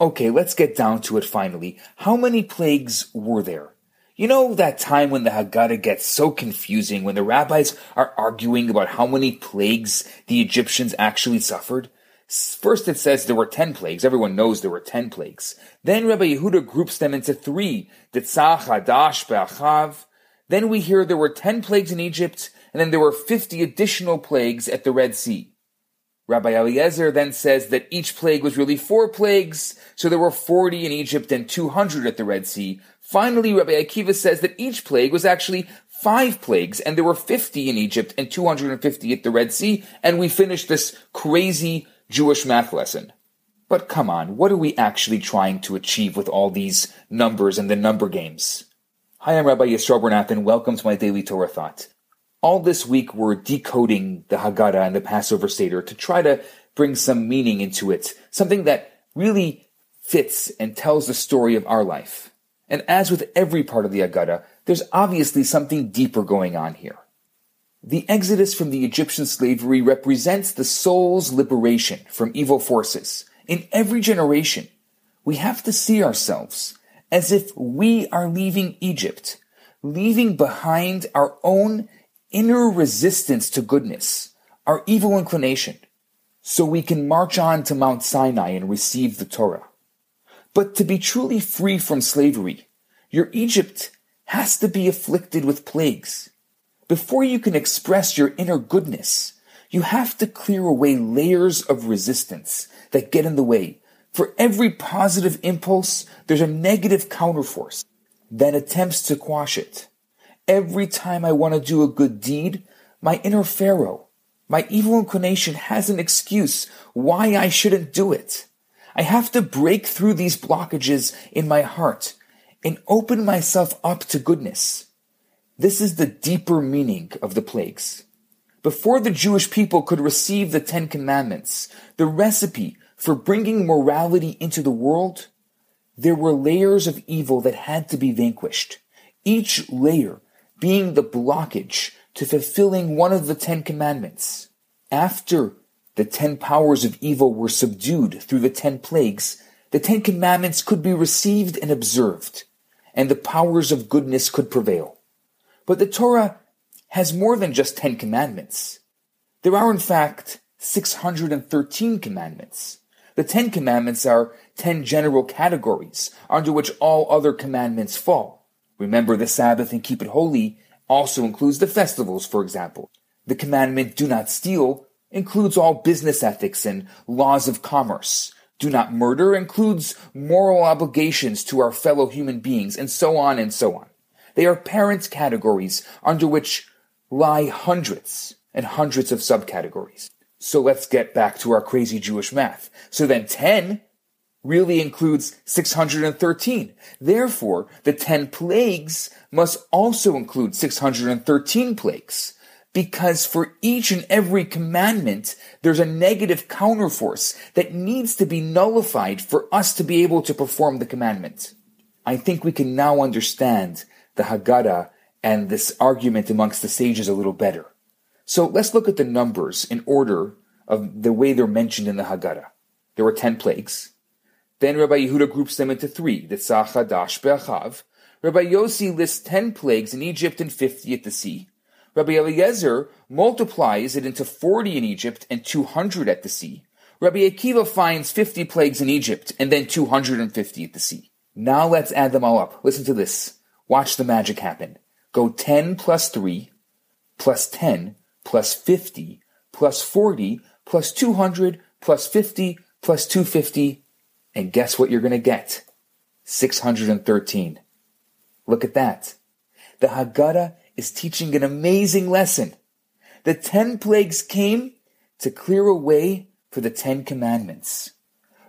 Okay, let's get down to it finally. How many plagues were there? You know that time when the Haggadah gets so confusing when the rabbis are arguing about how many plagues the Egyptians actually suffered? First it says there were ten plagues. Everyone knows there were ten plagues. Then Rabbi Yehuda groups them into three. Ditzach, Hadash, Be'achav. Then we hear there were ten plagues in Egypt, and then there were fifty additional plagues at the Red Sea. Rabbi Eliezer then says that each plague was really four plagues, so there were 40 in Egypt and 200 at the Red Sea. Finally, Rabbi Akiva says that each plague was actually five plagues, and there were 50 in Egypt and 250 at the Red Sea, and we finished this crazy Jewish math lesson. But come on, what are we actually trying to achieve with all these numbers and the number games? Hi, I'm Rabbi Yisrael Bernath, and welcome to my daily Torah thought. All this week, we're decoding the Haggadah and the Passover Seder to try to bring some meaning into it, something that really fits and tells the story of our life. And as with every part of the Haggadah, there's obviously something deeper going on here. The exodus from the Egyptian slavery represents the soul's liberation from evil forces. In every generation, we have to see ourselves as if we are leaving Egypt, leaving behind our own inner resistance to goodness, our evil inclination, so we can march on to Mount Sinai and receive the Torah. But to be truly free from slavery, your Egypt has to be afflicted with plagues. Before you can express your inner goodness, you have to clear away layers of resistance that get in the way. For every positive impulse, there's a negative counterforce that attempts to quash it. Every time I want to do a good deed, my inner Pharaoh, my evil inclination has an excuse why I shouldn't do it. I have to break through these blockages in my heart and open myself up to goodness. This is the deeper meaning of the plagues. Before the Jewish people could receive the Ten Commandments, the recipe for bringing morality into the world, there were layers of evil that had to be vanquished. Each layer being the blockage to fulfilling one of the Ten Commandments. After the ten powers of evil were subdued through the ten plagues, the Ten Commandments could be received and observed, and the powers of goodness could prevail. But the Torah has more than just 10 commandments. There are, in fact, 613 commandments. The 10 commandments are 10 general categories under which all other commandments fall. Remember the Sabbath and keep it holy also includes the festivals, for example. The commandment do not steal includes all business ethics and laws of commerce. Do not murder includes moral obligations to our fellow human beings, and so on and so on. They are parent categories under which lie hundreds and hundreds of subcategories. So let's get back to our crazy Jewish math. So then 10 really includes 613. Therefore, the 10 plagues must also include 613 plagues. Because for each and every commandment, there's a negative counterforce that needs to be nullified for us to be able to perform the commandment. I think we can now understand the Haggadah and this argument amongst the sages a little better. So let's look at the numbers in order of the way they're mentioned in the Haggadah. There were ten plagues. Then Rabbi Yehuda groups them into three, the Tzachadash Be'achav. Rabbi Yossi lists ten plagues in Egypt and fifty at the sea. Rabbi Eliezer multiplies it into forty in Egypt and two hundred at the sea. Rabbi Akiva finds fifty plagues in Egypt and then two hundred and fifty at the sea. Now let's add them all up. Listen to this. Watch the magic happen. Go 10 plus 3, plus 10, plus 50, plus 40, plus 200, plus 50, plus 250, and guess what you're going to get? 613. Look at that. The Haggadah is teaching an amazing lesson. The ten plagues came to clear a way for the Ten Commandments.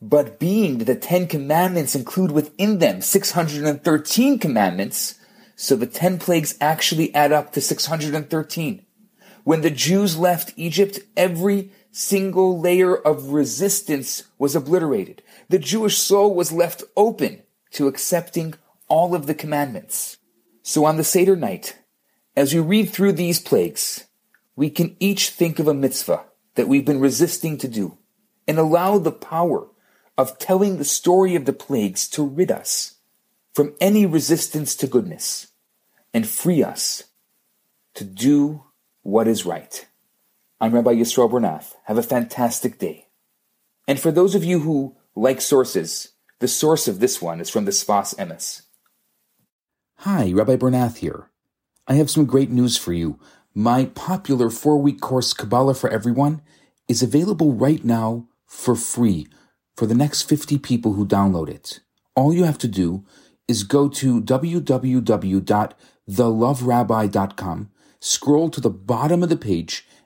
But being that the Ten Commandments include within them 613 commandments, so the 10 plagues actually add up to 613. When the Jews left Egypt, every single layer of resistance was obliterated. The Jewish soul was left open to accepting all of the commandments. So on the Seder night, as we read through these plagues, we can each think of a mitzvah that we've been resisting to do and allow the power of telling the story of the plagues to rid us from any resistance to goodness and free us to do what is right. I'm Rabbi Yisrael Bernath. Have a fantastic day. And for those of you who like sources, the source of this one is from the Sfas Emes. Hi, Rabbi Bernath here. I have some great news for you. My popular four week course, Kabbalah for Everyone, is available right now for free for the next 50 people who download it. All you have to do is go to www.theloverabbi.com, scroll to the bottom of the page,